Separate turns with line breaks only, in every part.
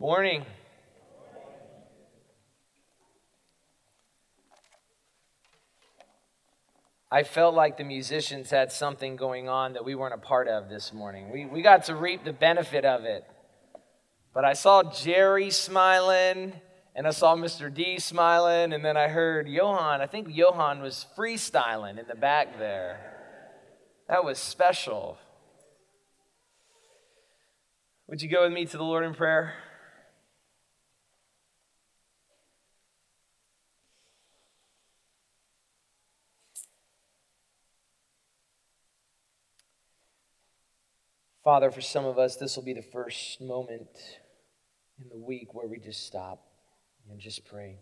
morning. I felt like the musicians had something going on that we weren't a part of this morning. We, we got to reap the benefit of it. But I saw Jerry smiling, and I saw Mr. D smiling, and then I heard Johan. I think Johan was freestyling in the back there. That was special. Would you go with me to the Lord in prayer? Father, for some of us, this will be the first moment in the week where we just stop and just pray.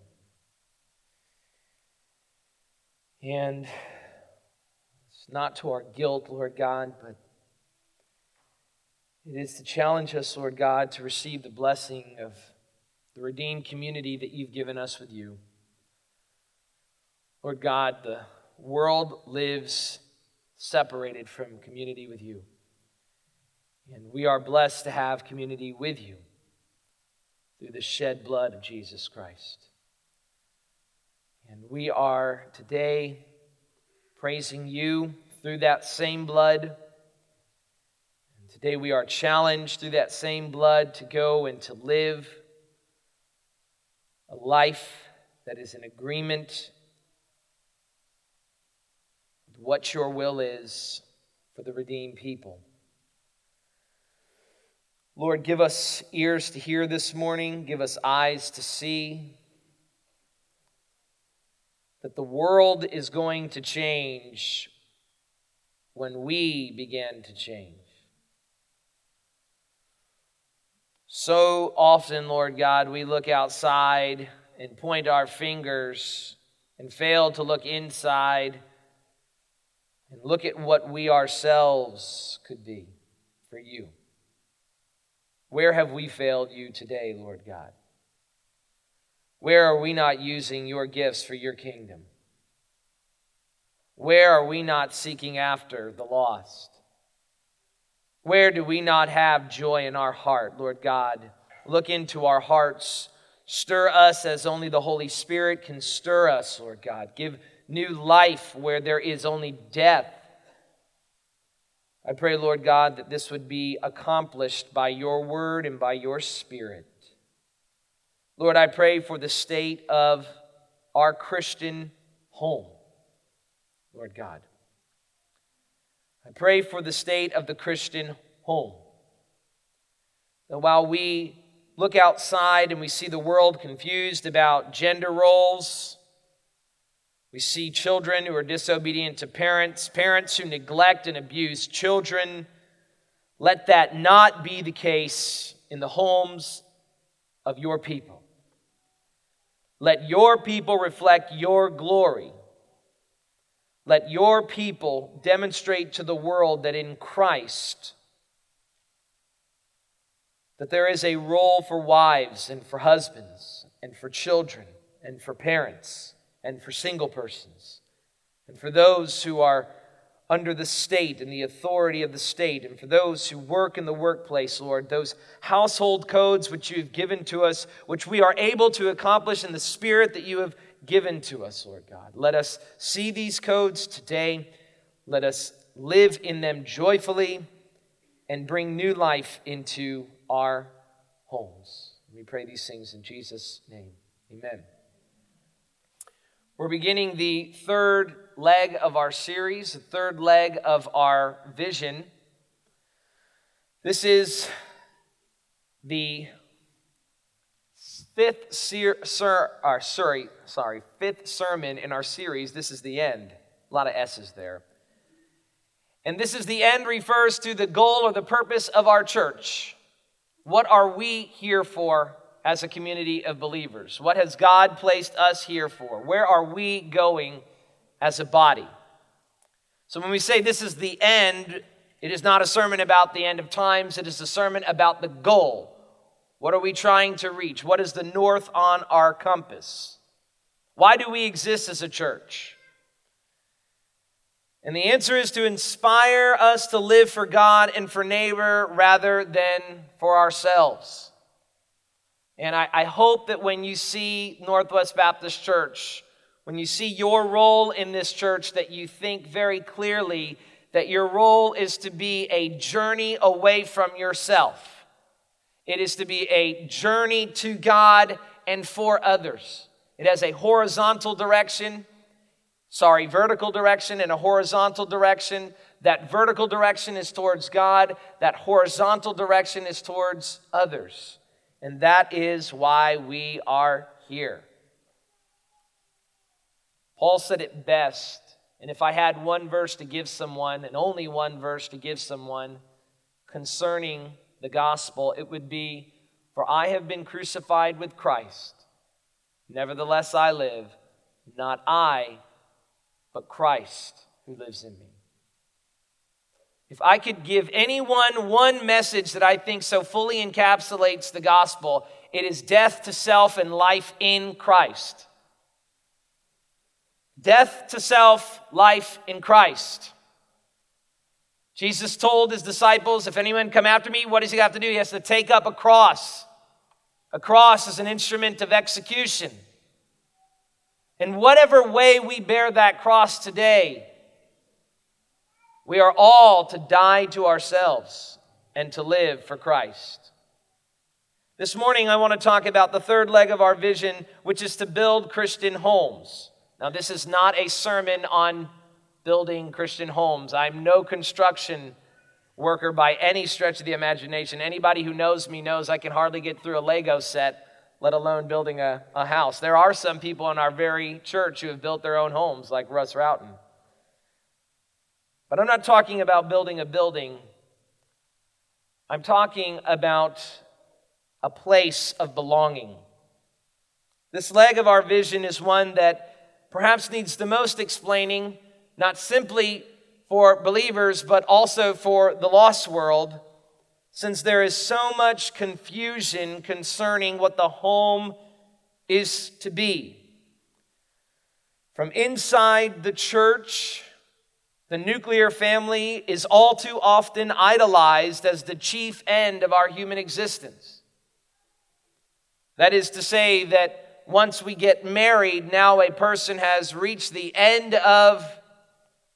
And it's not to our guilt, Lord God, but it is to challenge us, Lord God, to receive the blessing of the redeemed community that you've given us with you. Lord God, the world lives separated from community with you. And we are blessed to have community with you through the shed blood of Jesus Christ. And we are today praising you through that same blood. And today we are challenged through that same blood to go and to live a life that is in agreement with what your will is for the redeemed people. Lord, give us ears to hear this morning, give us eyes to see that the world is going to change when we begin to change. So often, Lord God, we look outside and point our fingers and fail to look inside and look at what we ourselves could be for you. Where have we failed you today, Lord God? Where are we not using your gifts for your kingdom? Where are we not seeking after the lost? Where do we not have joy in our heart, Lord God? Look into our hearts. Stir us as only the Holy Spirit can stir us, Lord God. Give new life where there is only death. I pray, Lord God, that this would be accomplished by your word and by your spirit. Lord, I pray for the state of our Christian home, Lord God. I pray for the state of the Christian home. That while we look outside and we see the world confused about gender roles, we see children who are disobedient to parents, parents who neglect and abuse children. Let that not be the case in the homes of your people. Let your people reflect your glory. Let your people demonstrate to the world that in Christ that there is a role for wives and for husbands and for children and for parents and for single persons, and for those who are under the state and the authority of the state, and for those who work in the workplace, Lord, those household codes which you've given to us, which we are able to accomplish in the spirit that you have given to us, Lord God. Let us see these codes today. Let us live in them joyfully and bring new life into our homes. We pray these things in Jesus' name. Amen. We're beginning the third leg of our series, the third leg of our vision. This is the fifth ser- ser- uh, sorry, sorry, fifth sermon in our series. This is the end. A lot of S's there. And this is the end refers to the goal or the purpose of our church. What are we here for as a community of believers? What has God placed us here for? Where are we going as a body? So when we say this is the end, it is not a sermon about the end of times, it is a sermon about the goal. What are we trying to reach? What is the north on our compass? Why do we exist as a church? And the answer is to inspire us to live for God and for neighbor rather than for ourselves. And I, I hope that when you see Northwest Baptist Church, when you see your role in this church, that you think very clearly that your role is to be a journey away from yourself. It is to be a journey to God and for others. It has a horizontal direction, sorry, vertical direction and a horizontal direction. That vertical direction is towards God, that horizontal direction is towards others. And that is why we are here. Paul said it best. And if I had one verse to give someone, and only one verse to give someone concerning the gospel, it would be For I have been crucified with Christ. Nevertheless, I live, not I, but Christ who lives in me. If I could give anyone one message that I think so fully encapsulates the gospel, it is death to self and life in Christ. Death to self, life in Christ. Jesus told his disciples, If anyone come after me, what does he have to do? He has to take up a cross. A cross is an instrument of execution. In whatever way we bear that cross today, we are all to die to ourselves and to live for Christ. This morning, I want to talk about the third leg of our vision, which is to build Christian homes. Now, this is not a sermon on building Christian homes. I'm no construction worker by any stretch of the imagination. Anybody who knows me knows I can hardly get through a Lego set, let alone building a, a house. There are some people in our very church who have built their own homes, like Russ Routon. But I'm not talking about building a building. I'm talking about a place of belonging. This leg of our vision is one that perhaps needs the most explaining, not simply for believers, but also for the lost world, since there is so much confusion concerning what the home is to be. From inside the church, the nuclear family is all too often idolized as the chief end of our human existence. That is to say, that once we get married, now a person has reached the end of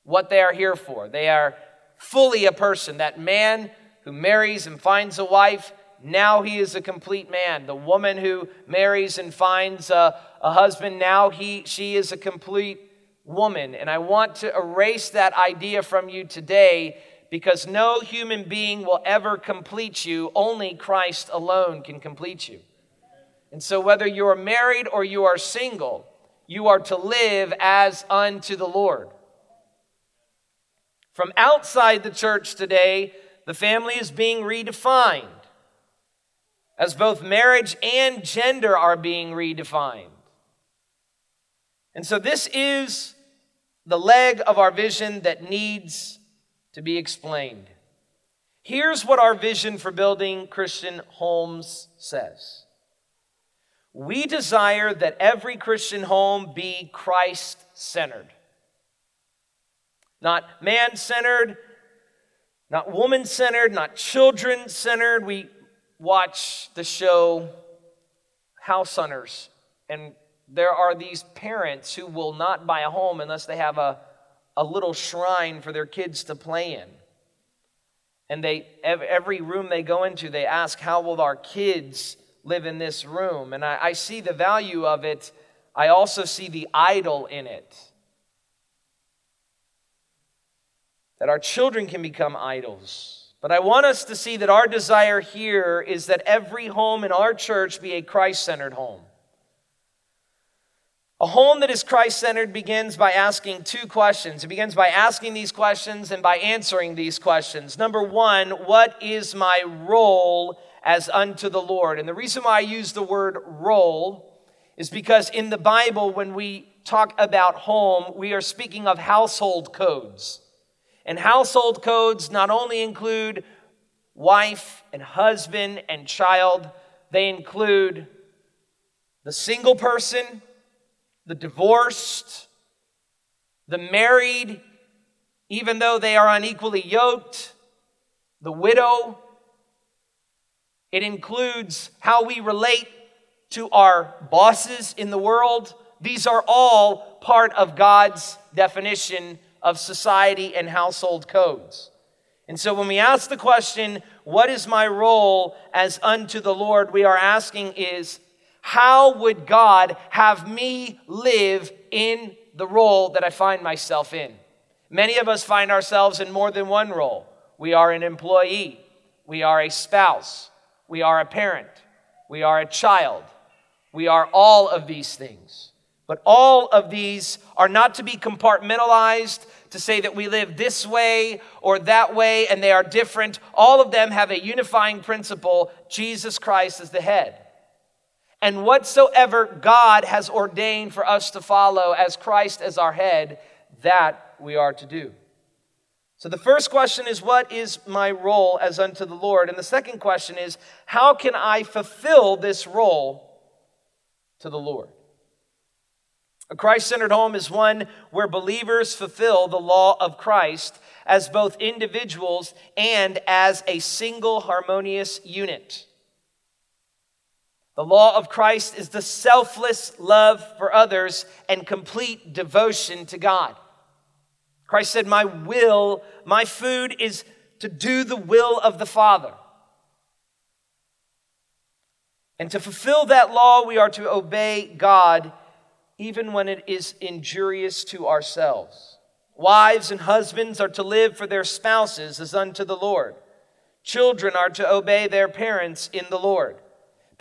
what they are here for. They are fully a person. That man who marries and finds a wife, now he is a complete man. The woman who marries and finds a, a husband, now he, she is a complete woman. And I want to erase that idea from you today because no human being will ever complete you. Only Christ alone can complete you. And so, whether you're married or you are single, you are to live as unto the Lord. From outside the church today, the family is being redefined as both marriage and gender are being redefined. And so, this is the leg of our vision that needs to be explained. Here's what our vision for building Christian homes says We desire that every Christian home be Christ centered, not man centered, not woman centered, not children centered. We watch the show House Hunters, and there are these parents who will not buy a home unless they have a, a little shrine for their kids to play in. And they every room they go into, they ask, How will our kids live in this room? And I, I see the value of it. I also see the idol in it. That our children can become idols. But I want us to see that our desire here is that every home in our church be a Christ centered home. A home that is Christ centered begins by asking two questions. It begins by asking these questions and by answering these questions. Number one, what is my role as unto the Lord? And the reason why I use the word role is because in the Bible, when we talk about home, we are speaking of household codes. And household codes not only include wife and husband and child, they include the single person the divorced, the married, even though they are unequally yoked, the widow. It includes how we relate to our bosses in the world. These are all part of God's definition of society and household codes. And so when we ask the question, What is my role as unto the Lord? we are asking is, How would God have me live in the role that I find myself in? Many of us find ourselves in more than one role. We are an employee, we are a spouse, we are a parent, we are a child, we are all of these things. But all of these are not to be compartmentalized to say that we live this way or that way and they are different. All of them have a unifying principle Jesus Christ is the head. And whatsoever God has ordained for us to follow as Christ as our head, that we are to do. So the first question is, What is my role as unto the Lord? And the second question is, How can I fulfill this role to the Lord? A Christ centered home is one where believers fulfill the law of Christ as both individuals and as a single harmonious unit. The law of Christ is the selfless love for others and complete devotion to God. Christ said, My will, my food is to do the will of the Father. And to fulfill that law, we are to obey God even when it is injurious to ourselves. Wives and husbands are to live for their spouses as unto the Lord. Children are to obey their parents in the Lord.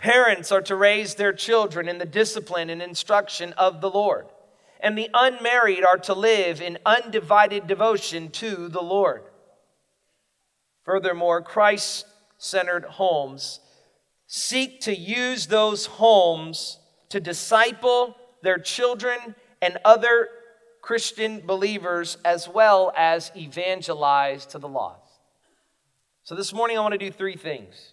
Parents are to raise their children in the discipline and instruction of the Lord. And the unmarried are to live in undivided devotion to the Lord. Furthermore, Christ centered homes seek to use those homes to disciple their children and other Christian believers as well as evangelize to the lost. So this morning I want to do three things.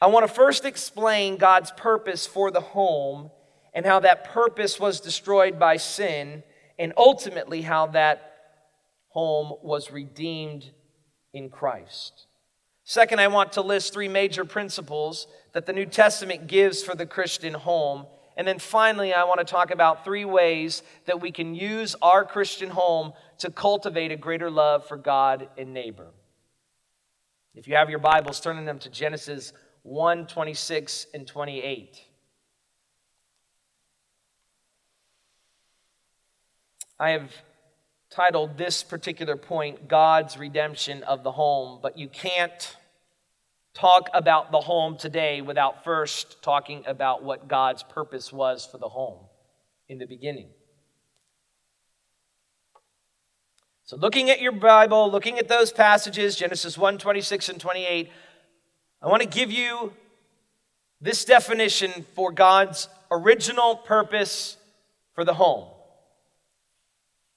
I want to first explain God's purpose for the home and how that purpose was destroyed by sin, and ultimately how that home was redeemed in Christ. Second, I want to list three major principles that the New Testament gives for the Christian home and then finally, I want to talk about three ways that we can use our Christian home to cultivate a greater love for God and neighbor. If you have your Bibles, turning them to Genesis 1 26 and 28. I have titled this particular point God's redemption of the home, but you can't talk about the home today without first talking about what God's purpose was for the home in the beginning. So looking at your Bible, looking at those passages, Genesis 1, 26 and 28, I want to give you this definition for God's original purpose for the home.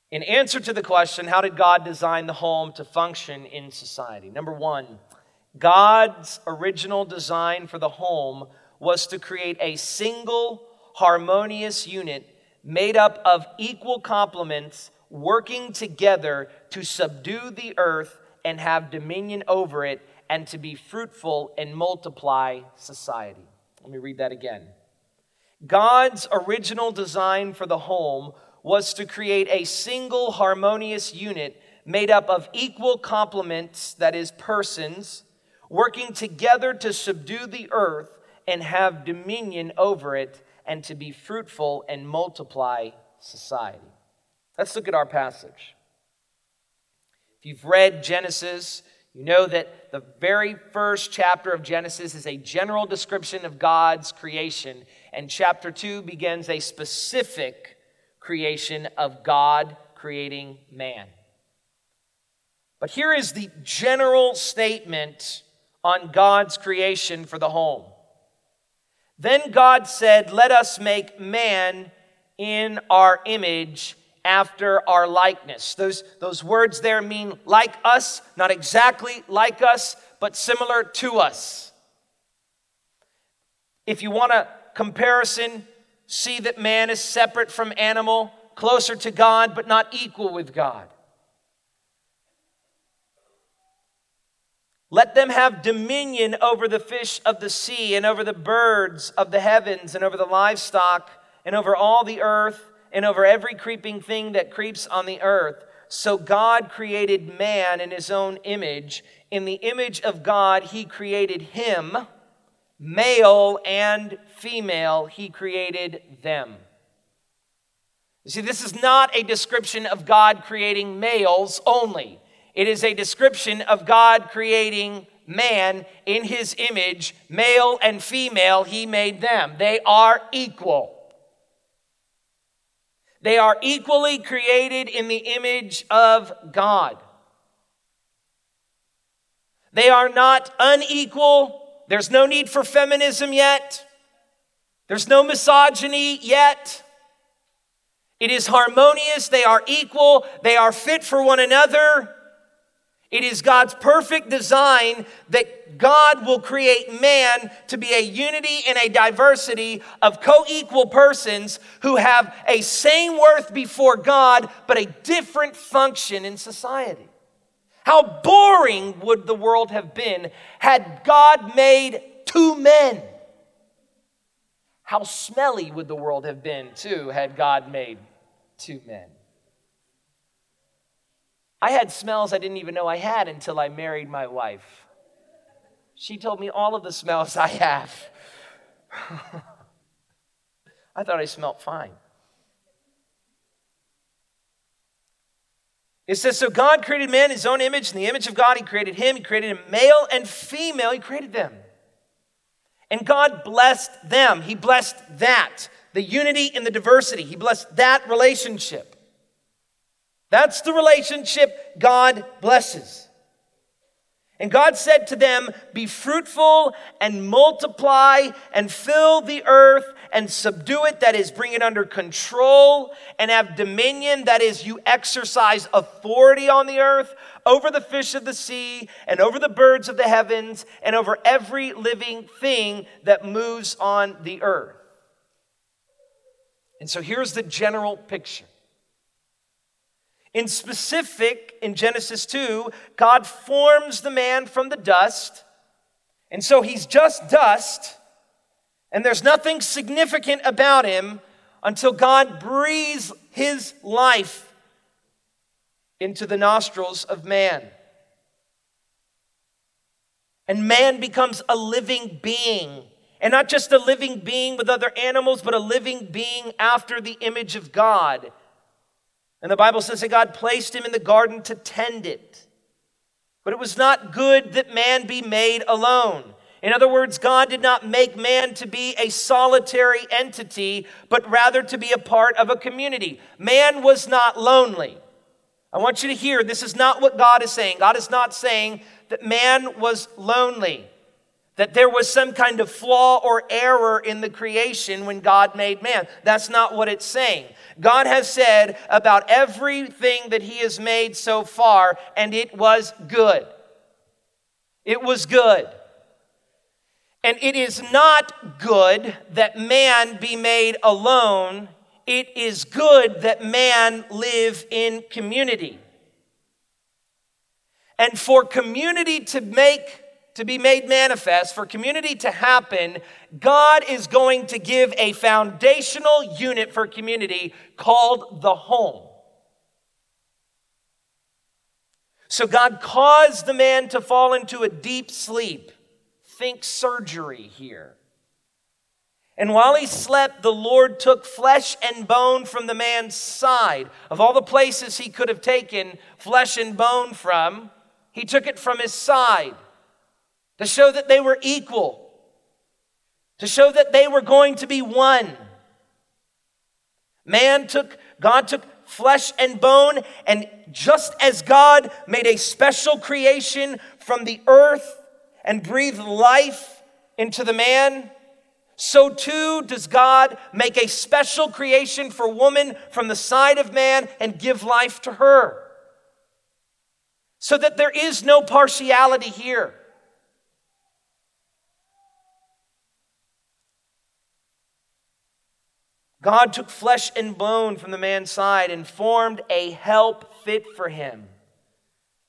In answer to the question, how did God design the home to function in society? Number one, God's original design for the home was to create a single harmonious unit made up of equal complements working together to subdue the earth and have dominion over it and to be fruitful and multiply society. Let me read that again. God's original design for the home was to create a single harmonious unit made up of equal complements, that is, persons working together to subdue the earth and have dominion over it, and to be fruitful and multiply society. Let's look at our passage. If you've read Genesis, you know that the very first chapter of Genesis is a general description of God's creation, and chapter 2 begins a specific creation of God creating man. But here is the general statement on God's creation for the home. Then God said, Let us make man in our image after our likeness. Those, those words there mean like us, not exactly like us, but similar to us. If you want a comparison, see that man is separate from animal, closer to God, but not equal with God. Let them have dominion over the fish of the sea, and over the birds of the heavens, and over the livestock, and over all the earth, and over every creeping thing that creeps on the earth. So God created man in his own image. In the image of God, he created him. Male and female, he created them. You see, this is not a description of God creating males only. It is a description of God creating man in his image, male and female, he made them. They are equal. They are equally created in the image of God. They are not unequal. There's no need for feminism yet. There's no misogyny yet. It is harmonious. They are equal. They are fit for one another. It is God's perfect design that God will create man to be a unity and a diversity of co equal persons who have a same worth before God, but a different function in society. How boring would the world have been had God made two men? How smelly would the world have been, too, had God made two men? I had smells I didn't even know I had until I married my wife. She told me all of the smells I have. I thought I smelled fine. It says, So God created man in his own image. In the image of God, he created him. He created him male and female. He created them. And God blessed them. He blessed that, the unity and the diversity. He blessed that relationship. That's the relationship God blesses. And God said to them, Be fruitful and multiply and fill the earth and subdue it, that is, bring it under control and have dominion, that is, you exercise authority on the earth over the fish of the sea and over the birds of the heavens and over every living thing that moves on the earth. And so here's the general picture in specific, in Genesis 2, God forms the man from the dust. And so he's just dust, and there's nothing significant about him until God breathes his life into the nostrils of man. And man becomes a living being. And not just a living being with other animals, but a living being after the image of God. And the Bible says that God placed him in the garden to tend it. But it was not good that man be made alone. In other words, God did not make man to be a solitary entity, but rather to be a part of a community. Man was not lonely. I want you to hear this is not what God is saying. God is not saying that man was lonely that there was some kind of flaw or error in the creation when God made man. That's not what it's saying. God has said about everything that He has made so far, and it was good. It was good. And it is not good that man be made alone. It is good that man live in community. And for community to make to be made manifest, for community to happen, God is going to give a foundational unit for community called the home. So God caused the man to fall into a deep sleep. Think surgery here. And while he slept, the Lord took flesh and bone from the man's side. Of all the places he could have taken flesh and bone from, he took it from his side to show that they were equal, to show that they were going to be one. Man took, God took flesh and bone, and just as God made a special creation from the earth and breathed life into the man, so too does God make a special creation for woman from the side of man and give life to her. So that there is no partiality here. God took flesh and bone from the man's side and formed a help fit for him.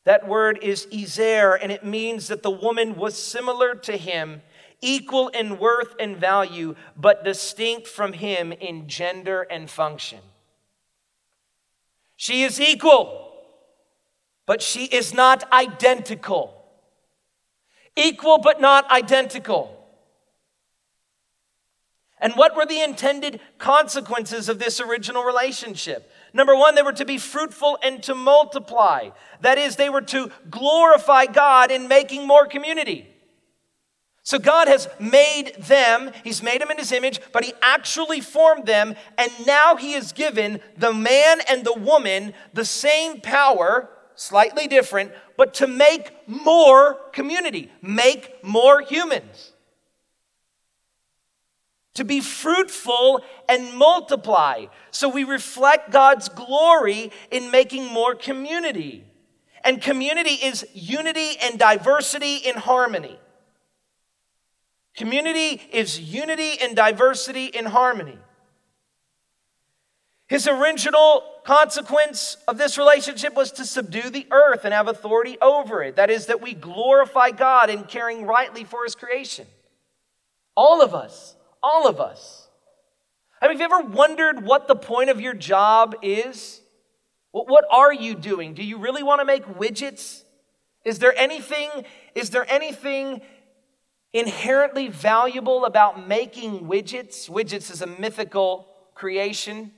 That word is Ezer, and it means that the woman was similar to him, equal in worth and value, but distinct from him in gender and function. She is equal, but she is not identical. Equal, but not identical. And what were the intended consequences of this original relationship? Number one, they were to be fruitful and to multiply. That is, they were to glorify God in making more community. So God has made them, He's made them in His image, but He actually formed them, and now He has given the man and the woman the same power, slightly different, but to make more community, make more humans to be fruitful and multiply. So we reflect God's glory in making more community. And community is unity and diversity in harmony. Community is unity and diversity in harmony. His original consequence of this relationship was to subdue the earth and have authority over it. That is, that we glorify God in caring rightly for His creation. All of us all of us. I mean, have you ever wondered what the point of your job is? What are you doing? Do you really want to make widgets? Is there anything, is there anything inherently valuable about making widgets? Widgets is a mythical creation,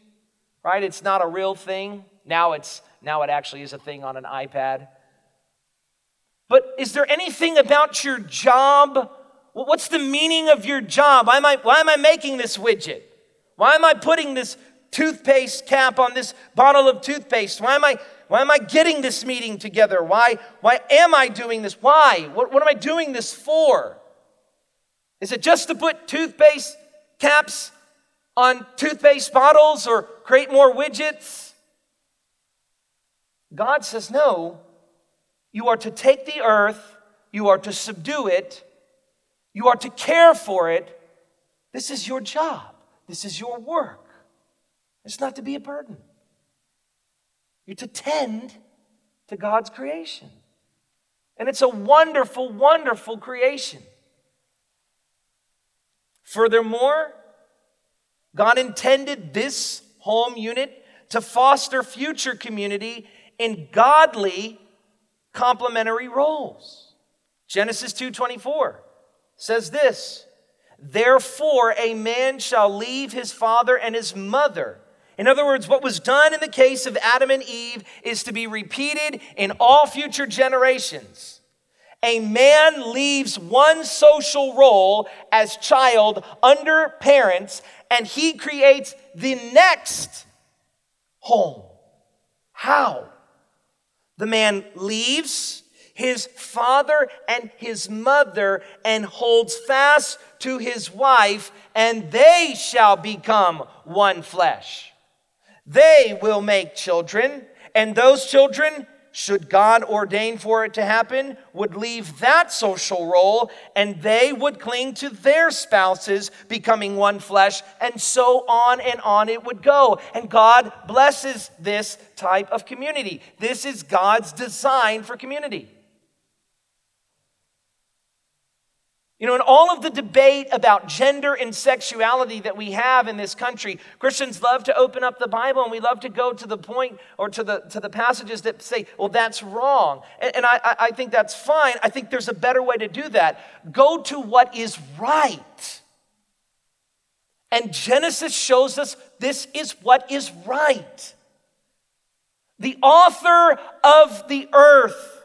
right? It's not a real thing. Now it's now it actually is a thing on an iPad. But is there anything about your job What's the meaning of your job? Why am I, why am I making this widget? Why am I putting this toothpaste cap on this bottle of toothpaste? Why am I, why am I getting this meeting together? Why, why am I doing this? Why? What, what am I doing this for? Is it just to put toothpaste caps on toothpaste bottles or create more widgets? God says, no. You are to take the earth, you are to subdue it, you are to care for it. This is your job, this is your work. It's not to be a burden. You're to tend to God's creation. And it's a wonderful, wonderful creation. Furthermore, God intended this home unit to foster future community in godly complementary roles. Genesis 2:24 says this Therefore, a man shall leave his father and his mother. In other words, what was done in the case of Adam and Eve is to be repeated in all future generations. A man leaves one social role as child under parents and he creates the next home. How? The man leaves his father and his mother and holds fast to his wife, and they shall become one flesh. They will make children, and those children, should God ordain for it to happen, would leave that social role and they would cling to their spouses, becoming one flesh, and so on and on it would go. And God blesses this type of community. This is God's design for community. You know, in all of the debate about gender and sexuality that we have in this country, Christians love to open up the Bible and we love to go to the point or to the, to the passages that say, well, that's wrong. And, and I, I think that's fine. I think there's a better way to do that. Go to what is right. And Genesis shows us this is what is right. The author of the earth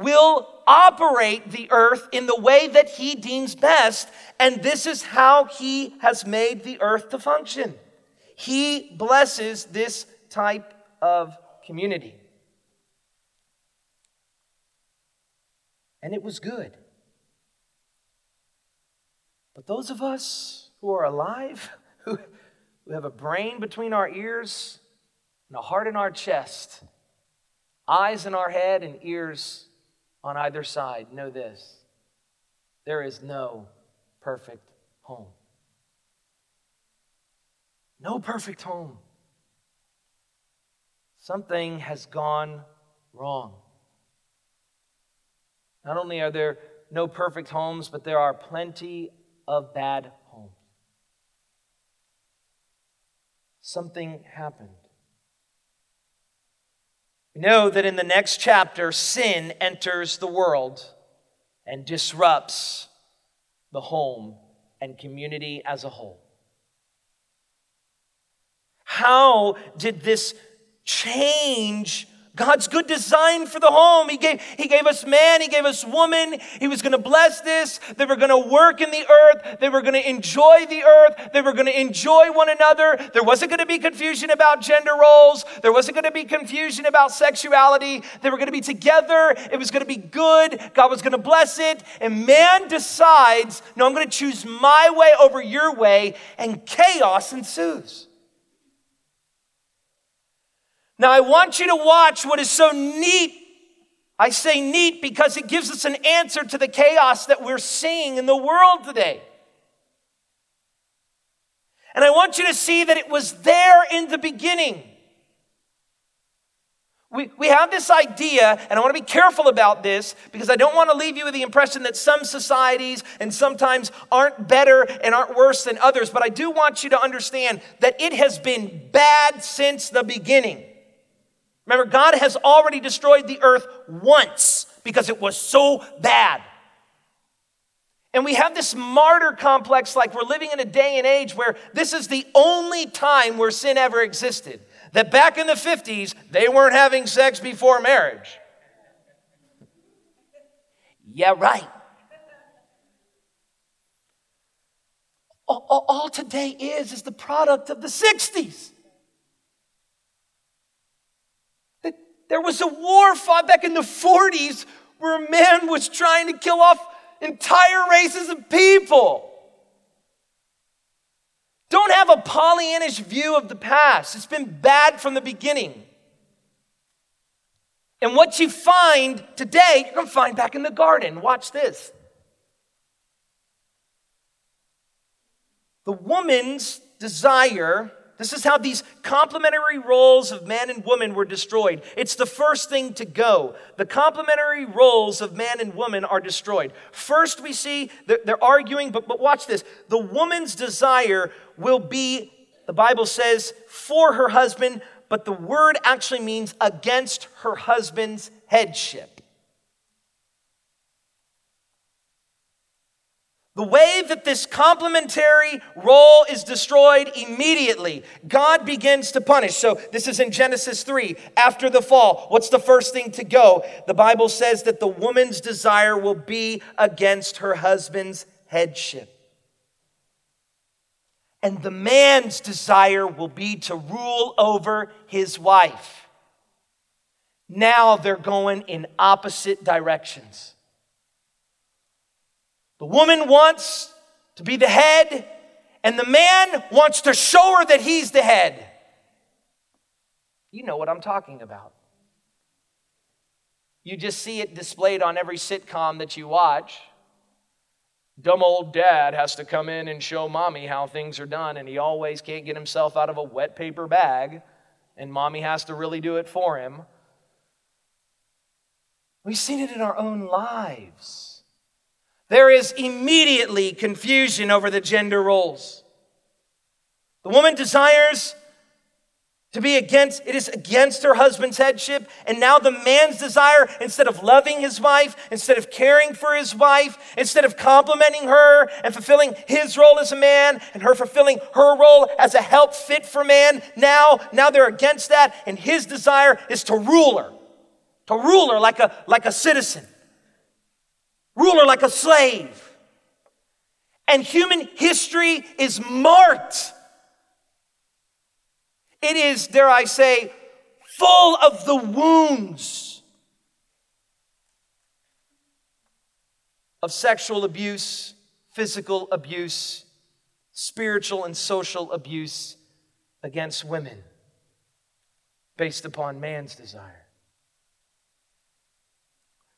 will operate the earth in the way that he deems best, and this is how he has made the earth to function. He blesses this type of community. And it was good. But those of us who are alive, who, who have a brain between our ears and a heart in our chest, eyes in our head and ears on either side, know this there is no perfect home. No perfect home. Something has gone wrong. Not only are there no perfect homes, but there are plenty of bad homes. Something happened. We know that in the next chapter, sin enters the world and disrupts the home and community as a whole. How did this change God's good design for the home. He gave, he gave us man, He gave us woman. He was going to bless this. They were going to work in the earth. They were going to enjoy the earth. They were going to enjoy one another. There wasn't going to be confusion about gender roles. There wasn't going to be confusion about sexuality. They were going to be together. It was going to be good. God was going to bless it. And man decides, no, I'm going to choose my way over your way, and chaos ensues. Now, I want you to watch what is so neat. I say neat because it gives us an answer to the chaos that we're seeing in the world today. And I want you to see that it was there in the beginning. We, we have this idea, and I want to be careful about this because I don't want to leave you with the impression that some societies and sometimes aren't better and aren't worse than others, but I do want you to understand that it has been bad since the beginning. Remember, God has already destroyed the earth once because it was so bad. And we have this martyr complex like we're living in a day and age where this is the only time where sin ever existed. That back in the 50s, they weren't having sex before marriage. Yeah, right. All, all, all today is is the product of the 60s. There was a war fought back in the 40s where a man was trying to kill off entire races of people. Don't have a Pollyannish view of the past. It's been bad from the beginning. And what you find today, you're going to find back in the garden. Watch this. The woman's desire this is how these complementary roles of man and woman were destroyed. It's the first thing to go. The complementary roles of man and woman are destroyed. First, we see they're arguing, but, but watch this. The woman's desire will be, the Bible says, for her husband, but the word actually means against her husband's headship. The way that this complementary role is destroyed immediately, God begins to punish. So, this is in Genesis 3. After the fall, what's the first thing to go? The Bible says that the woman's desire will be against her husband's headship. And the man's desire will be to rule over his wife. Now they're going in opposite directions. The woman wants to be the head, and the man wants to show her that he's the head. You know what I'm talking about. You just see it displayed on every sitcom that you watch. Dumb old dad has to come in and show mommy how things are done, and he always can't get himself out of a wet paper bag, and mommy has to really do it for him. We've seen it in our own lives. There is immediately confusion over the gender roles. The woman desires to be against it is against her husband's headship and now the man's desire instead of loving his wife instead of caring for his wife instead of complimenting her and fulfilling his role as a man and her fulfilling her role as a help fit for man now now they're against that and his desire is to rule her to rule her like a like a citizen ruler like a slave. And human history is marked. It is, dare I say, full of the wounds of sexual abuse, physical abuse, spiritual and social abuse against women based upon man's desire.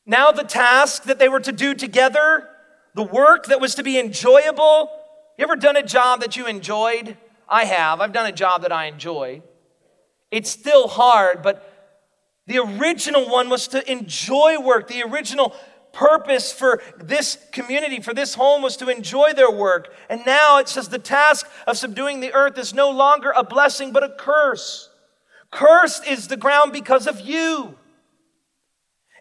Now, the task that they were to do together, the work that was to be enjoyable. You ever done a job that you enjoyed? I have. I've done a job that I enjoy. It's still hard, but the original one was to enjoy work. The original purpose for this community, for this home, was to enjoy their work. And now it says the task of subduing the earth is no longer a blessing, but a curse. Cursed is the ground because of you.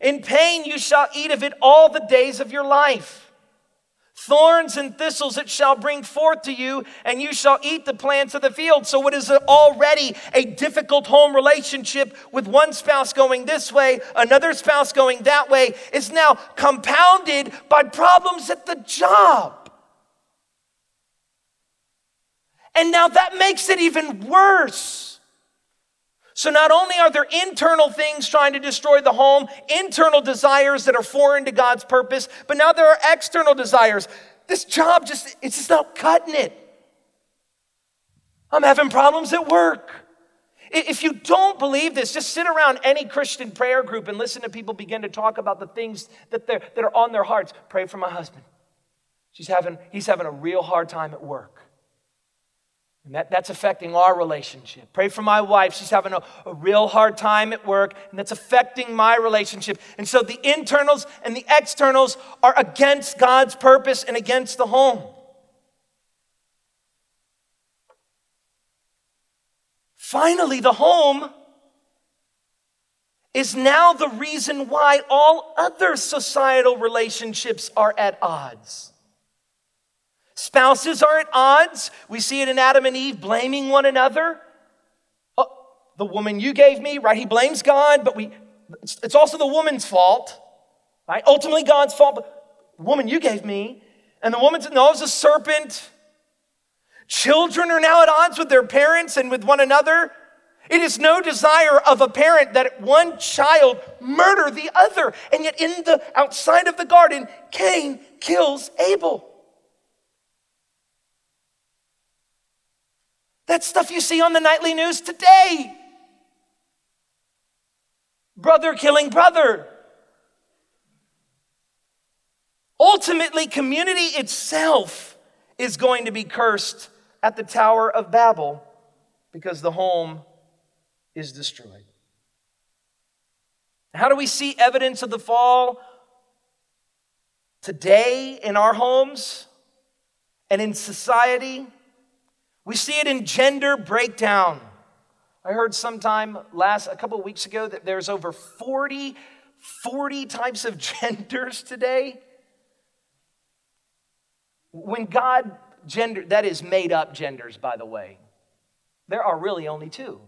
In pain you shall eat of it all the days of your life. Thorns and thistles it shall bring forth to you, and you shall eat the plants of the field. So, what is already a difficult home relationship with one spouse going this way, another spouse going that way, is now compounded by problems at the job. And now that makes it even worse. So, not only are there internal things trying to destroy the home, internal desires that are foreign to God's purpose, but now there are external desires. This job just, it's just not cutting it. I'm having problems at work. If you don't believe this, just sit around any Christian prayer group and listen to people begin to talk about the things that, that are on their hearts. Pray for my husband. She's having, he's having a real hard time at work. And that, that's affecting our relationship. Pray for my wife. She's having a, a real hard time at work, and that's affecting my relationship. And so the internals and the externals are against God's purpose and against the home. Finally, the home is now the reason why all other societal relationships are at odds. Spouses are at odds. We see it in Adam and Eve blaming one another. Oh, the woman you gave me, right? He blames God, but we it's also the woman's fault, right? Ultimately God's fault, but the woman you gave me, and the woman's no, it was a serpent. Children are now at odds with their parents and with one another. It is no desire of a parent that one child murder the other. And yet in the outside of the garden, Cain kills Abel. That's stuff you see on the nightly news today. Brother killing brother. Ultimately, community itself is going to be cursed at the Tower of Babel because the home is destroyed. How do we see evidence of the fall today in our homes and in society? We see it in gender breakdown. I heard sometime last, a couple of weeks ago, that there's over 40, 40 types of genders today. When God gender, that is made up genders, by the way, there are really only two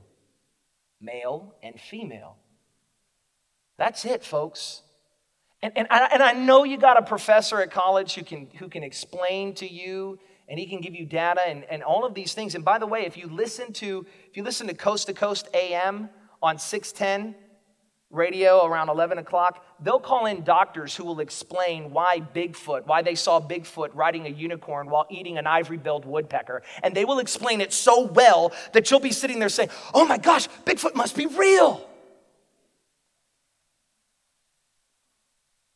male and female. That's it, folks. And, and, I, and I know you got a professor at college who can, who can explain to you and he can give you data and, and all of these things. And by the way, if you listen to if you listen to Coast to Coast AM on 610 radio around 11 o'clock, they'll call in doctors who will explain why Bigfoot, why they saw Bigfoot riding a unicorn while eating an ivory billed woodpecker. And they will explain it so well that you'll be sitting there saying, oh my gosh, Bigfoot must be real.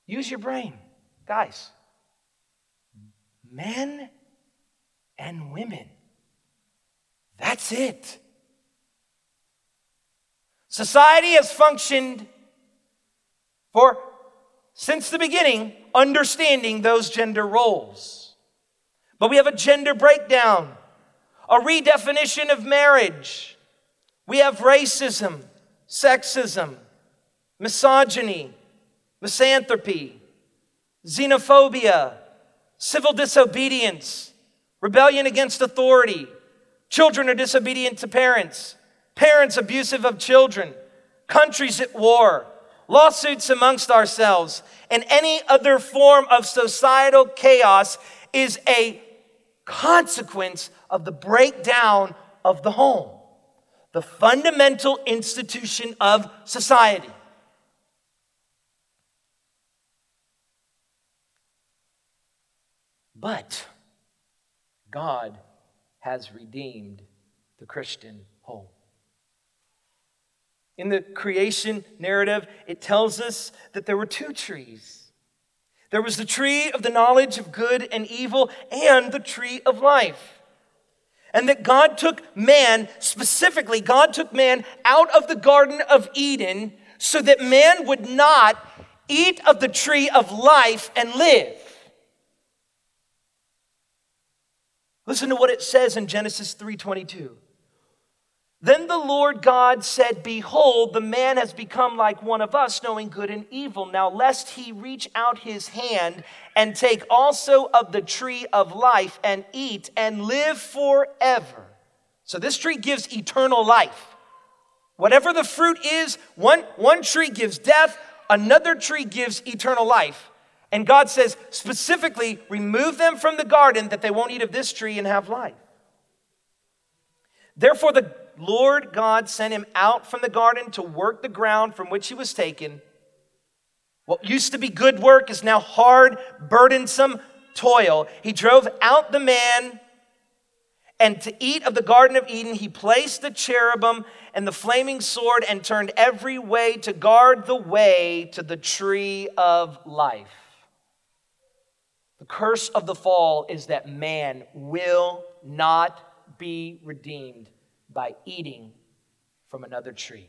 Use your brain. Guys, men and women. That's it. Society has functioned for, since the beginning, understanding those gender roles. But we have a gender breakdown, a redefinition of marriage. We have racism, sexism, misogyny, misanthropy, xenophobia, civil disobedience, rebellion against authority. Children are disobedient to parents, parents abusive of children, countries at war, lawsuits amongst ourselves, and any other form of societal chaos is a consequence of the breakdown of the home, the fundamental institution of society. But God has redeemed the Christian home. In the creation narrative, it tells us that there were two trees. There was the tree of the knowledge of good and evil and the tree of life. And that God took man, specifically, God took man out of the Garden of Eden so that man would not eat of the tree of life and live. Listen to what it says in Genesis 3:22. Then the Lord God said, Behold, the man has become like one of us, knowing good and evil. Now, lest he reach out his hand and take also of the tree of life and eat and live forever. So, this tree gives eternal life. Whatever the fruit is, one, one tree gives death, another tree gives eternal life. And God says specifically, remove them from the garden that they won't eat of this tree and have life. Therefore, the Lord God sent him out from the garden to work the ground from which he was taken. What used to be good work is now hard, burdensome toil. He drove out the man, and to eat of the Garden of Eden, he placed the cherubim and the flaming sword and turned every way to guard the way to the tree of life. Curse of the fall is that man will not be redeemed by eating from another tree.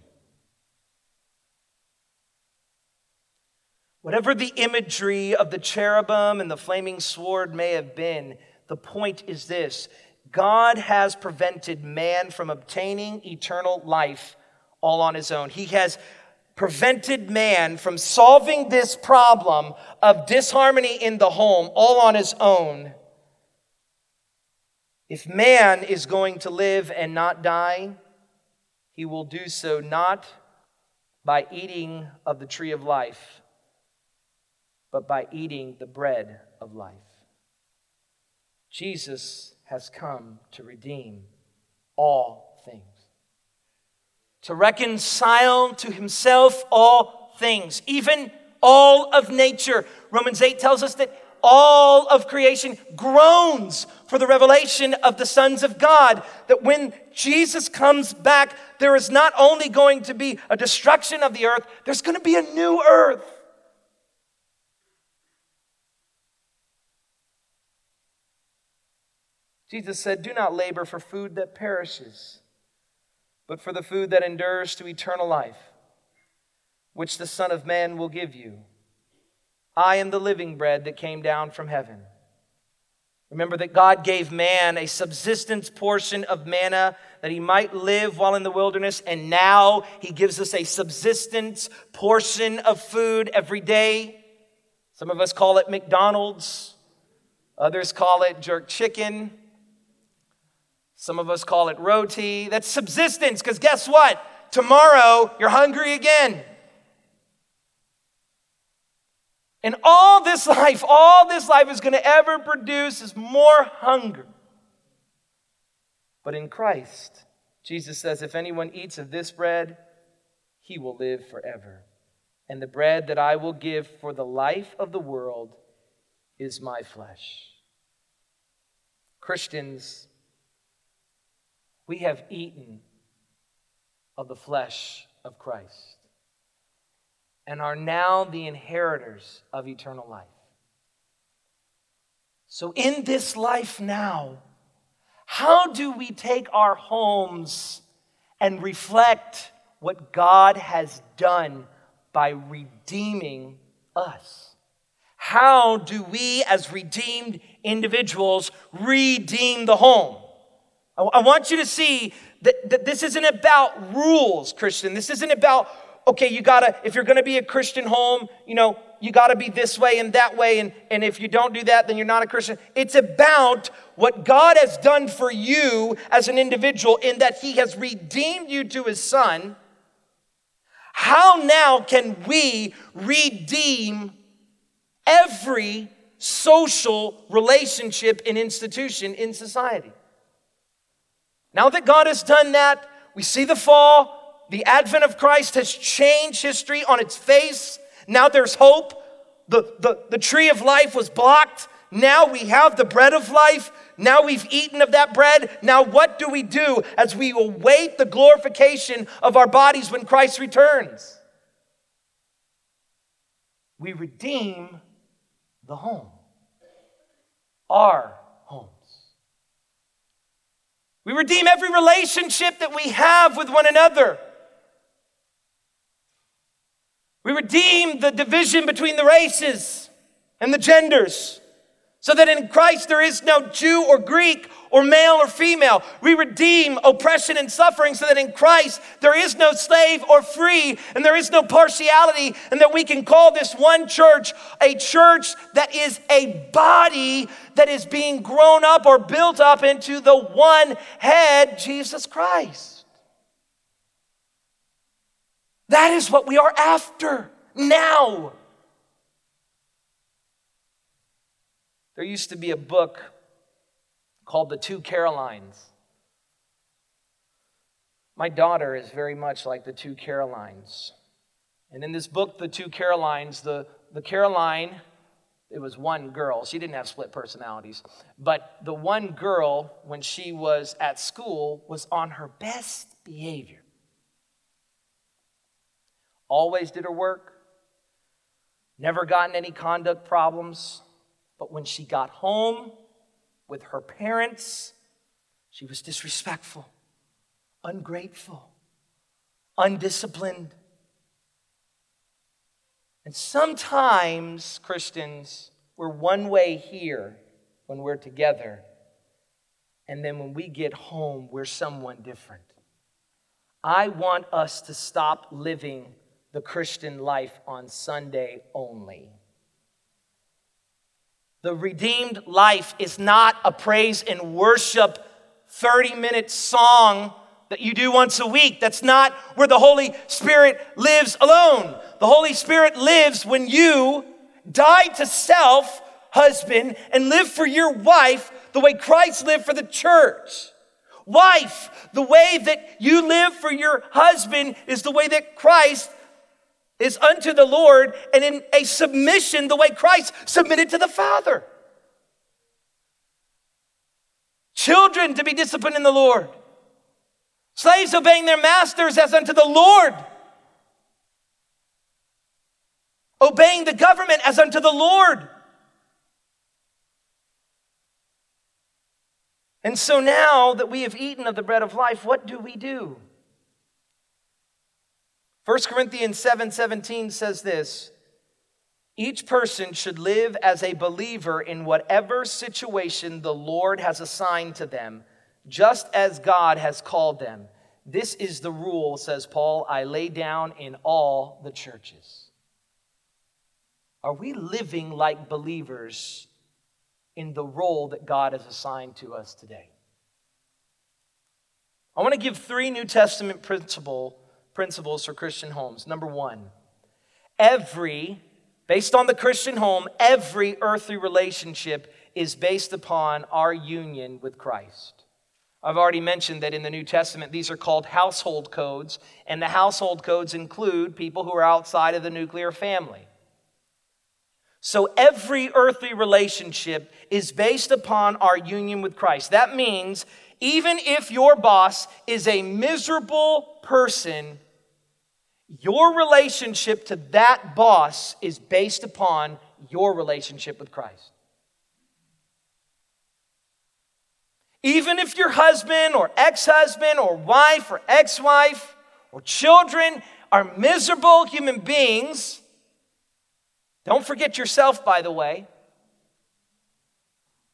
Whatever the imagery of the cherubim and the flaming sword may have been, the point is this God has prevented man from obtaining eternal life all on his own. He has prevented man from solving this problem of disharmony in the home all on his own. If man is going to live and not die, he will do so not by eating of the tree of life, but by eating the bread of life. Jesus has come to redeem all to reconcile to himself all things, even all of nature. Romans 8 tells us that all of creation groans for the revelation of the sons of God. That when Jesus comes back, there is not only going to be a destruction of the earth, there's going to be a new earth. Jesus said, Do not labor for food that perishes, but for the food that endures to eternal life, which the Son of Man will give you. I am the living bread that came down from heaven. Remember that God gave man a subsistence portion of manna that he might live while in the wilderness, and now he gives us a subsistence portion of food every day. Some of us call it McDonald's, others call it jerk chicken, some of us call it roti. That's subsistence, because guess what? Tomorrow you're hungry again. And all this life, all this life is going to ever produce is more hunger. But in Christ, Jesus says, if anyone eats of this bread, he will live forever. And the bread that I will give for the life of the world is my flesh. Christians, we have eaten of the flesh of Christ and are now the inheritors of eternal life. So, in this life now, how do we take our homes and reflect what God has done by redeeming us? How do we, as redeemed individuals, redeem the home? I want you to see that, that this isn't about rules, Christian. This isn't about okay, you gotta, if you're gonna be a Christian home, you know, you gotta be this way and that way, and, and if you don't do that, then you're not a Christian. It's about what God has done for you as an individual in that He has redeemed you to His Son. How now can we redeem every social relationship and institution in society? Now that God has done that, we see the fall, the advent of Christ has changed history on its face. Now there's hope. The, the, the tree of life was blocked. Now we have the bread of life. Now we've eaten of that bread. Now, what do we do as we await the glorification of our bodies when Christ returns? We redeem the home, our. We redeem every relationship that we have with one another. We redeem the division between the races and the genders so that in Christ there is no Jew or Greek or male or female. We redeem oppression and suffering so that in Christ there is no slave or free and there is no partiality, and that we can call this one church a church that is a body that is being grown up or built up into the one head, Jesus Christ. That is what we are after now. There used to be a book called The Two Carolines. My daughter is very much like the two Carolines. And in this book, The Two Carolines, the, the Caroline, it was one girl. She didn't have split personalities. But the one girl, when she was at school, was on her best behavior. Always did her work, never gotten any conduct problems, but when she got home with her parents, she was disrespectful, ungrateful, undisciplined. And sometimes, Christians, we're one way here when we're together, and then when we get home, we're someone different. I want us to stop living the Christian life on Sunday only. The redeemed life is not a praise and worship 30 minute song that you do once a week. That's not where the Holy Spirit lives alone. The Holy Spirit lives when you die to self, husband, and live for your wife the way Christ lived for the church. Wife, the way that you live for your husband is the way that Christ is unto the Lord and in a submission the way Christ submitted to the Father. Children to be disciplined in the Lord. Slaves obeying their masters as unto the Lord. Obeying the government as unto the Lord. And so now that we have eaten of the bread of life, what do we do? 1 Corinthians 7 17 says this Each person should live as a believer in whatever situation the Lord has assigned to them, just as God has called them. This is the rule, says Paul, I lay down in all the churches. Are we living like believers in the role that God has assigned to us today? I want to give three New Testament principles principles for Christian homes. Number one, every, based on the Christian home, every earthly relationship is based upon our union with Christ. I've already mentioned that in the New Testament, these are called household codes, and the household codes include people who are outside of the nuclear family. So every earthly relationship is based upon our union with Christ. That means even if your boss is a miserable person, your relationship to that boss is based upon your relationship with Christ. Even if your husband or ex husband or wife or ex wife or children are miserable human beings, don't forget yourself, by the way.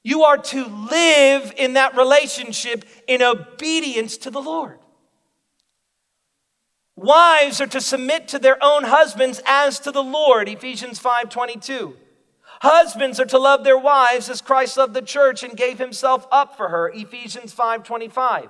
You are to live in that relationship in obedience to the Lord. Wives are to submit to their own husbands as to the Lord, Ephesians 5:22. Husbands are to love their wives as Christ loved the church and gave himself up for her, Ephesians 5:25.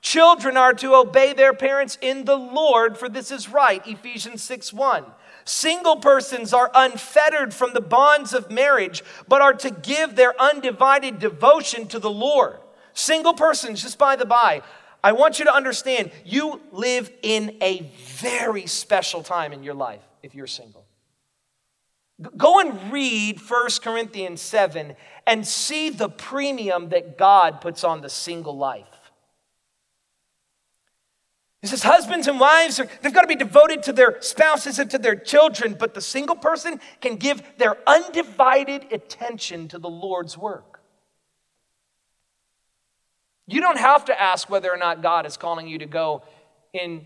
Children are to obey their parents in the Lord, for this is right, Ephesians 6:1. Single persons are unfettered from the bonds of marriage, but are to give their undivided devotion to the Lord. Single persons, just by the by, I want you to understand you live in a very special time in your life if you're single. Go and read 1 Corinthians 7 and see the premium that God puts on the single life. He says, husbands and wives, are, they've got to be devoted to their spouses and to their children, but the single person can give their undivided attention to the Lord's work. You don't have to ask whether or not God is calling you to go in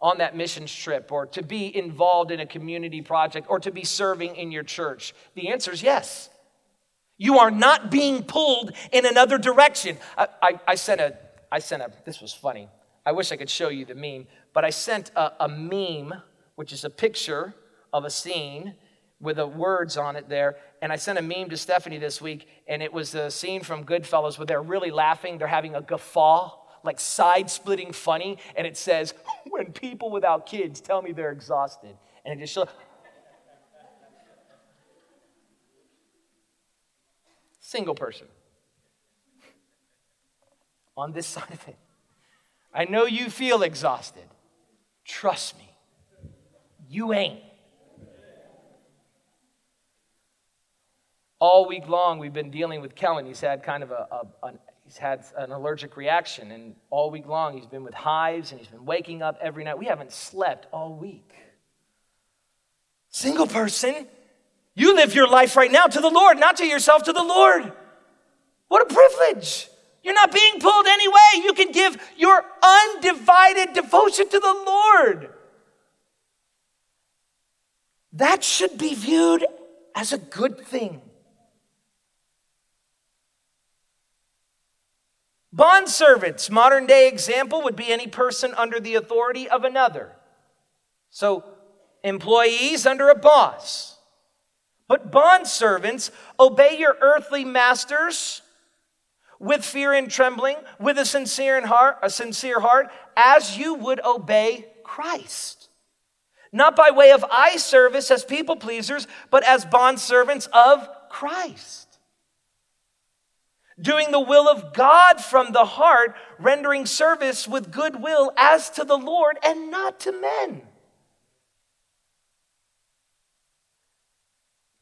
on that mission trip or to be involved in a community project or to be serving in your church? The answer is yes. You are not being pulled in another direction. I, I, I, sent a, I sent a, this was funny. I wish I could show you the meme, but I sent a, a meme, which is a picture of a scene with the words on it there. And I sent a meme to Stephanie this week, and it was a scene from Goodfellas where they're really laughing. They're having a guffaw, like side splitting funny. And it says, When people without kids tell me they're exhausted. And it just shows. Single person. On this side of it. I know you feel exhausted. Trust me, you ain't. All week long we've been dealing with Kellen. He's had kind of a, a an, he's had an allergic reaction, and all week long he's been with hives and he's been waking up every night. We haven't slept all week. Single person, you live your life right now to the Lord, not to yourself, to the Lord. What a privilege. You're not being pulled anyway. You can give your undivided devotion to the Lord. That should be viewed as a good thing. Bond servants, modern day example would be any person under the authority of another. So, employees under a boss. But bond servants, obey your earthly masters with fear and trembling, with a sincere heart, a sincere heart, as you would obey Christ. Not by way of eye service as people pleasers, but as bond servants of Christ doing the will of God from the heart, rendering service with goodwill as to the Lord and not to men.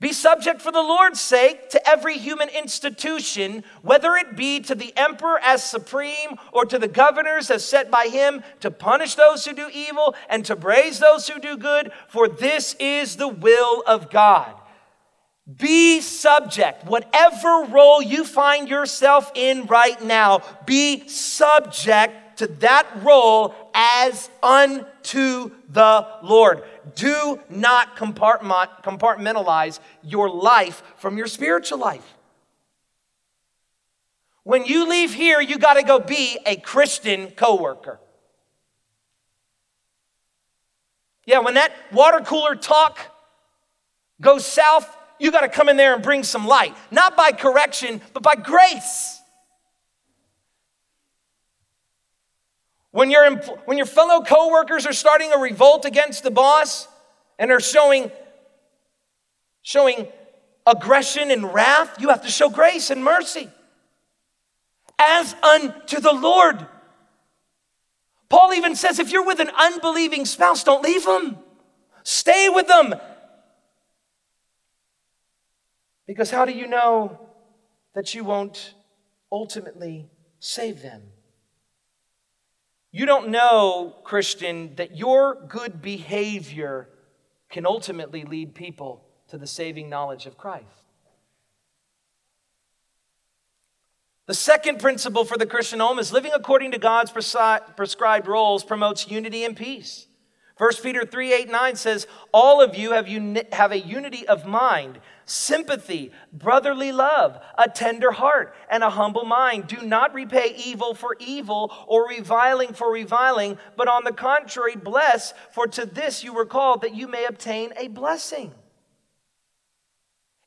Be subject for the Lord's sake to every human institution, whether it be to the emperor as supreme or to the governors as set by him to punish those who do evil and to praise those who do good, for this is the will of God. Be subject. Whatever role you find yourself in right now, be subject to that role as unto the Lord. Do not compartmentalize your life from your spiritual life. When you leave here, you got to go be a Christian coworker. Yeah, when that water cooler talk goes south, you got to come in there and bring some light, not by correction, but by grace. When, your when your fellow coworkers are starting a revolt against the boss and are showing, showing aggression and wrath, you have to show grace and mercy as unto the Lord. Paul even says if you're with an unbelieving spouse, don't leave them. Stay with them because how do you know that you won't ultimately save them? You don't know, Christian, that your good behavior can ultimately lead people to the saving knowledge of Christ. The second principle for the Christian home is living according to God's prescribed roles promotes unity and peace. 1 Peter 3 8 9 says, All of you have, uni- have a unity of mind sympathy, brotherly love, a tender heart, and a humble mind. Do not repay evil for evil or reviling for reviling, but on the contrary, bless, for to this you were called that you may obtain a blessing.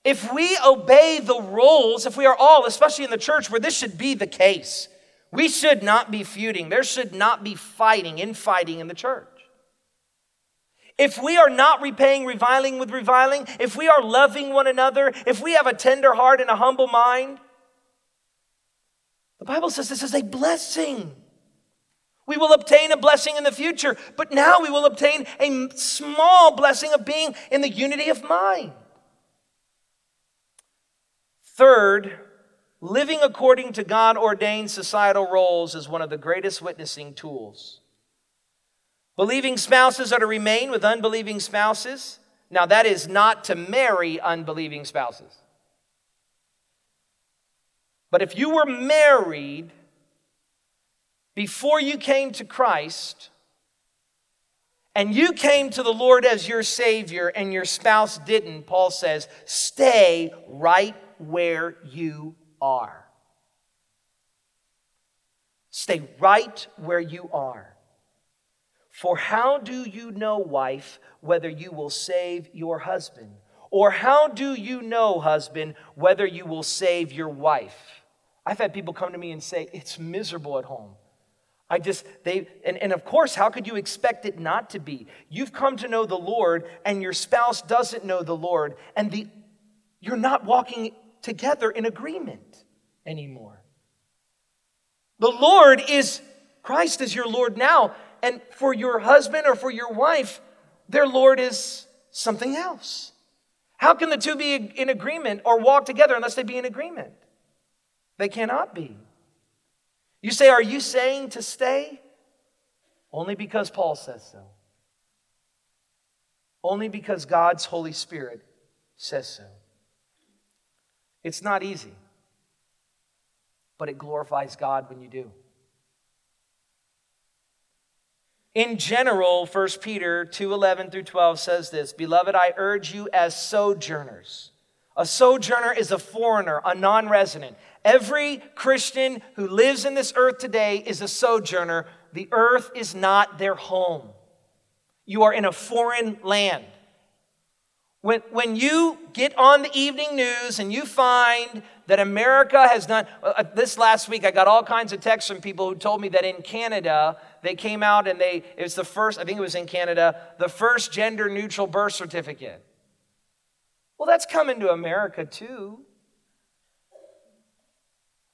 If we obey the rules, if we are all, especially in the church where this should be the case, we should not be feuding. There should not be fighting, infighting in the church. If we are not repaying reviling with reviling, if we are loving one another, if we have a tender heart and a humble mind, the Bible says this is a blessing. We will obtain a blessing in the future, but now we will obtain a small blessing of being in the unity of mind. Third, living according to God ordained societal roles is one of the greatest witnessing tools. Believing spouses are to remain with unbelieving spouses. Now, that is not to marry unbelieving spouses. But if you were married before you came to Christ, and you came to the Lord as your Savior and your spouse didn't, Paul says, stay right where you are. Stay right where you are. For how do you know, wife, whether you will save your husband? Or how do you know, husband, whether you will save your wife? I've had people come to me and say, It's miserable at home. I just, they, and, and of course, how could you expect it not to be? You've come to know the Lord, and your spouse doesn't know the Lord, and the, you're not walking together in agreement anymore. The Lord is, Christ is your Lord now, and for your husband or for your wife, their Lord is something else. How can the two be in agreement or walk together unless they be in agreement? They cannot be. You say, Are you saying to stay? Only because Paul says so. Only because God's Holy Spirit says so. It's not easy, but it glorifies God when you do. In general, 1 Peter 2:11 through 12 says this, "Beloved, I urge you as sojourners." A sojourner is a foreigner, a non-resident. Every Christian who lives in this earth today is a sojourner. The earth is not their home. You are in a foreign land. When, when you get on the evening news and you find that America has done, uh, uh, this last week I got all kinds of texts from people who told me that in Canada, they came out and they, it was the first, I think it was in Canada, the first gender neutral birth certificate. Well, that's coming to America too.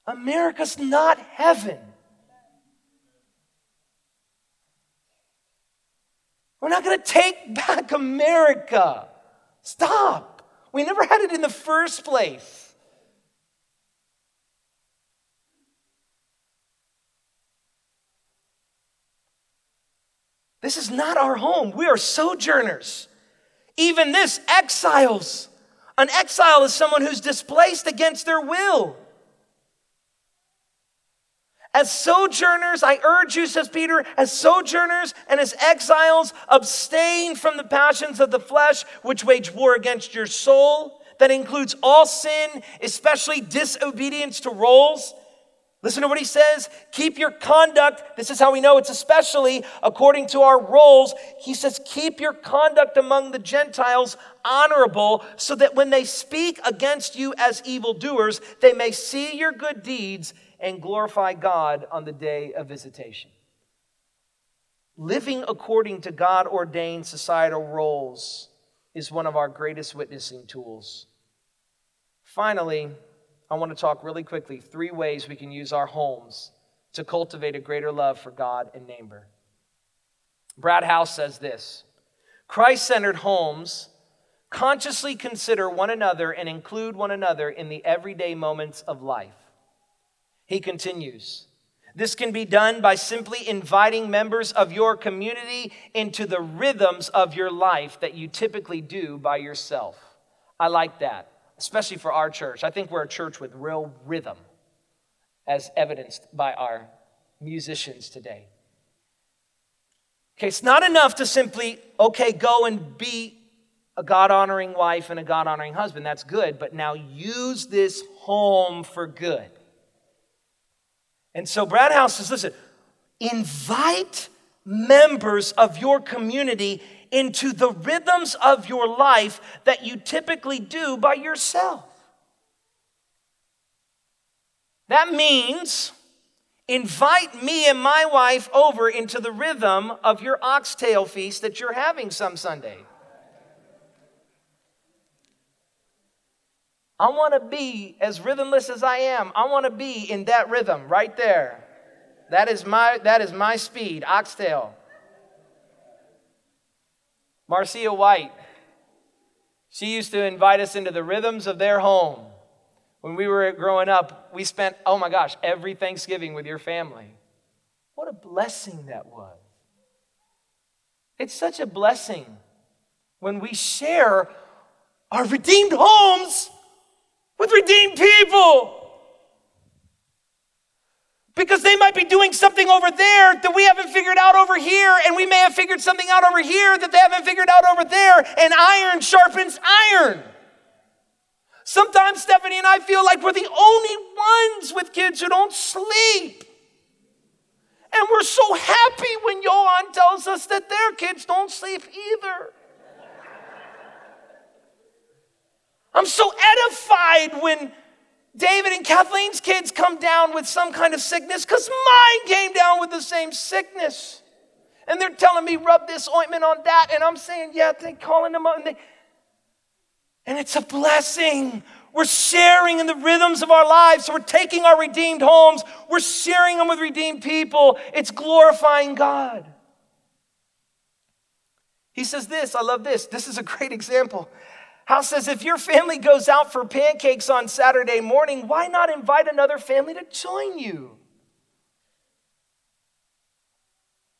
America's not heaven. We're not going to take back America. Stop. We never had it in the first place. This is not our home. We are sojourners. Even this, exiles. An exile is someone who's displaced against their will. As sojourners, I urge you, says Peter, as sojourners and as exiles, abstain from the passions of the flesh which wage war against your soul. That includes all sin, especially disobedience to roles. Listen to what he says. Keep your conduct. This is how we know it's especially according to our roles. He says, Keep your conduct among the Gentiles honorable, so that when they speak against you as evildoers, they may see your good deeds and glorify God on the day of visitation. Living according to God ordained societal roles is one of our greatest witnessing tools. Finally, I want to talk really quickly three ways we can use our homes to cultivate a greater love for God and neighbor. Brad House says this Christ centered homes consciously consider one another and include one another in the everyday moments of life. He continues. This can be done by simply inviting members of your community into the rhythms of your life that you typically do by yourself. I like that, especially for our church. I think we're a church with real rhythm, as evidenced by our musicians today. Okay, it's not enough to simply, okay, go and be a God honoring wife and a God honoring husband. That's good, but now use this home for good. And so Brad House says listen, invite members of your community into the rhythms of your life that you typically do by yourself. That means invite me and my wife over into the rhythm of your oxtail feast that you're having some Sunday. I want to be as rhythmless as I am. I want to be in that rhythm right there. That is my that is my speed, oxtail. Marcia White, she used to invite us into the rhythms of their home. When we were growing up, we spent, oh my gosh, every Thanksgiving with your family. What a blessing that was. It's such a blessing when we share our redeemed homes with redeemed people. Because they might be doing something over there that we haven't figured out over here, and we may have figured something out over here that they haven't figured out over there, and iron sharpens iron. Sometimes Stephanie and I feel like we're the only ones with kids who don't sleep. And we're so happy when Johan tells us that their kids don't sleep either. I'm so edified when David and Kathleen's kids come down with some kind of sickness because mine came down with the same sickness. And they're telling me, rub this ointment on that. And I'm saying, yeah, they're calling them up. And, they, and it's a blessing. We're sharing in the rhythms of our lives. So we're taking our redeemed homes, we're sharing them with redeemed people. It's glorifying God. He says this, I love this. This is a great example. Hal says, if your family goes out for pancakes on Saturday morning, why not invite another family to join you?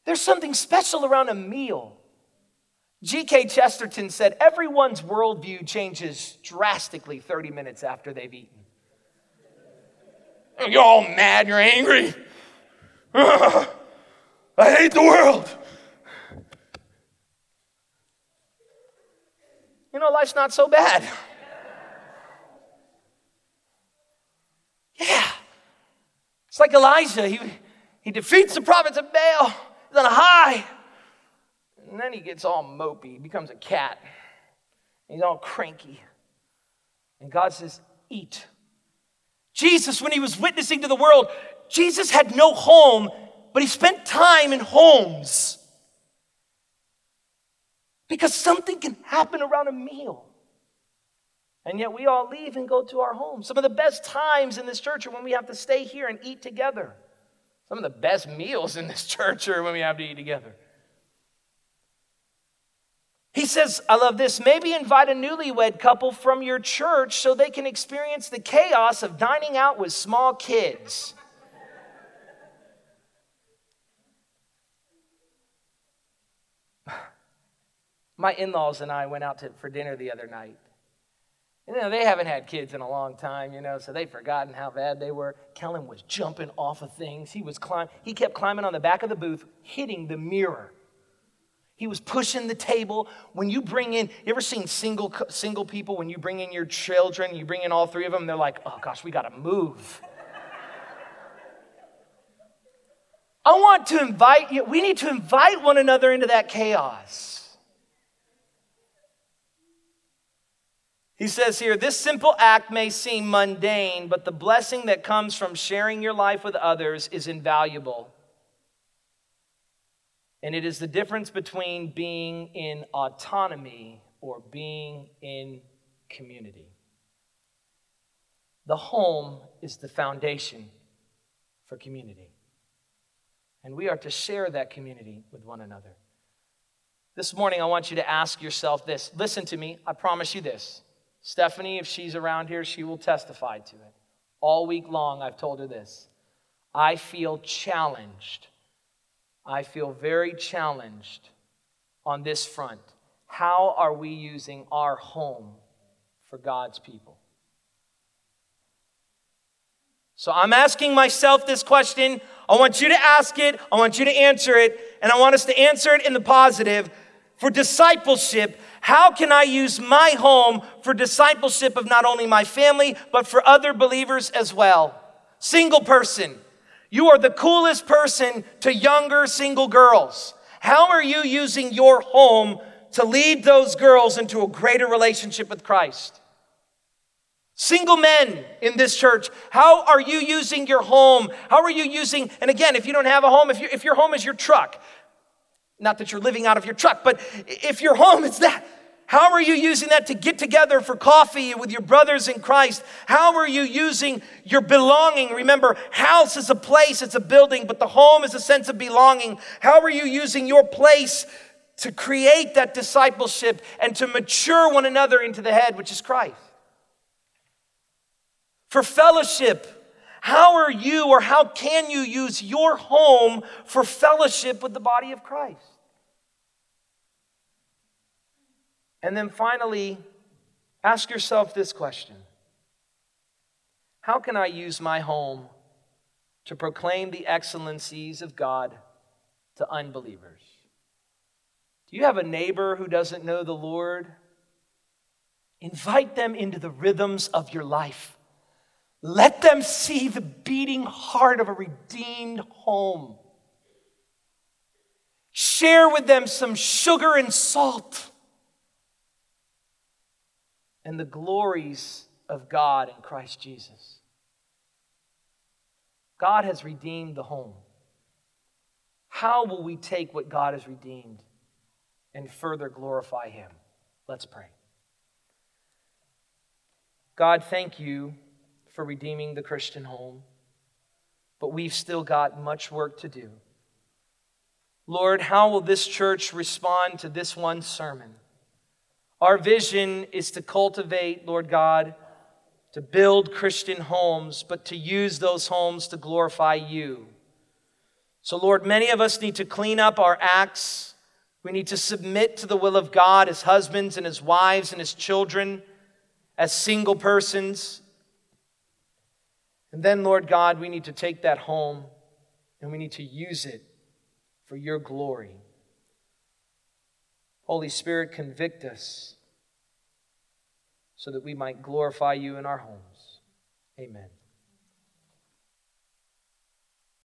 There's something special around a meal. G.K. Chesterton said, everyone's worldview changes drastically 30 minutes after they've eaten. You're all mad, you're angry. I hate the world. You know, life's not so bad. Yeah. It's like Elijah. He, he defeats the prophets of Baal. He's on a high. And then he gets all mopey. He becomes a cat. He's all cranky. And God says, Eat. Jesus, when he was witnessing to the world, Jesus had no home, but he spent time in homes. Because something can happen around a meal. And yet we all leave and go to our homes. Some of the best times in this church are when we have to stay here and eat together. Some of the best meals in this church are when we have to eat together. He says, I love this. Maybe invite a newlywed couple from your church so they can experience the chaos of dining out with small kids. My in laws and I went out to, for dinner the other night. You know, they haven't had kids in a long time, you know, so they've forgotten how bad they were. Kellen was jumping off of things. He was climb, he kept climbing on the back of the booth, hitting the mirror. He was pushing the table. When you bring in, you ever seen single single people when you bring in your children, you bring in all three of them, they're like, "Oh gosh, we got to move." I want to invite you. We need to invite one another into that chaos. He says here, this simple act may seem mundane, but the blessing that comes from sharing your life with others is invaluable. And it is the difference between being in autonomy or being in community. The home is the foundation for community. And we are to share that community with one another. This morning, I want you to ask yourself this. Listen to me, I promise you this. Stephanie, if she's around here, she will testify to it. All week long, I've told her this. I feel challenged. I feel very challenged on this front. How are we using our home for God's people? So I'm asking myself this question. I want you to ask it, I want you to answer it, and I want us to answer it in the positive. For discipleship, how can I use my home for discipleship of not only my family, but for other believers as well? Single person, you are the coolest person to younger single girls. How are you using your home to lead those girls into a greater relationship with Christ? Single men in this church, how are you using your home? How are you using, and again, if you don't have a home, if, you, if your home is your truck, not that you're living out of your truck, but if your home is that, how are you using that to get together for coffee with your brothers in Christ? How are you using your belonging? Remember, house is a place, it's a building, but the home is a sense of belonging. How are you using your place to create that discipleship and to mature one another into the head, which is Christ? For fellowship, how are you or how can you use your home for fellowship with the body of Christ? And then finally, ask yourself this question How can I use my home to proclaim the excellencies of God to unbelievers. Do you have a neighbor who doesn't know the Lord? Invite them into the rhythms of your life. Let them see the beating heart of a redeemed home. Share with them some sugar and salt and the glories of God in Christ Jesus. God has redeemed the home. How will we take what God has redeemed and further glorify Him? Let's pray. God, thank you for redeeming the Christian home, but we've still got much work to do. Lord, how will this church respond to this one sermon? Our vision is to cultivate, Lord God, to build Christian homes, but to use those homes to glorify you. So, Lord, many of us need to clean up our acts. We need to submit to the will of God as husbands and as wives and as children, as single persons. And then, Lord God, we need to take that home and we need to use it for your glory. Holy Spirit, convict us so that we might glorify you in our homes. Amen.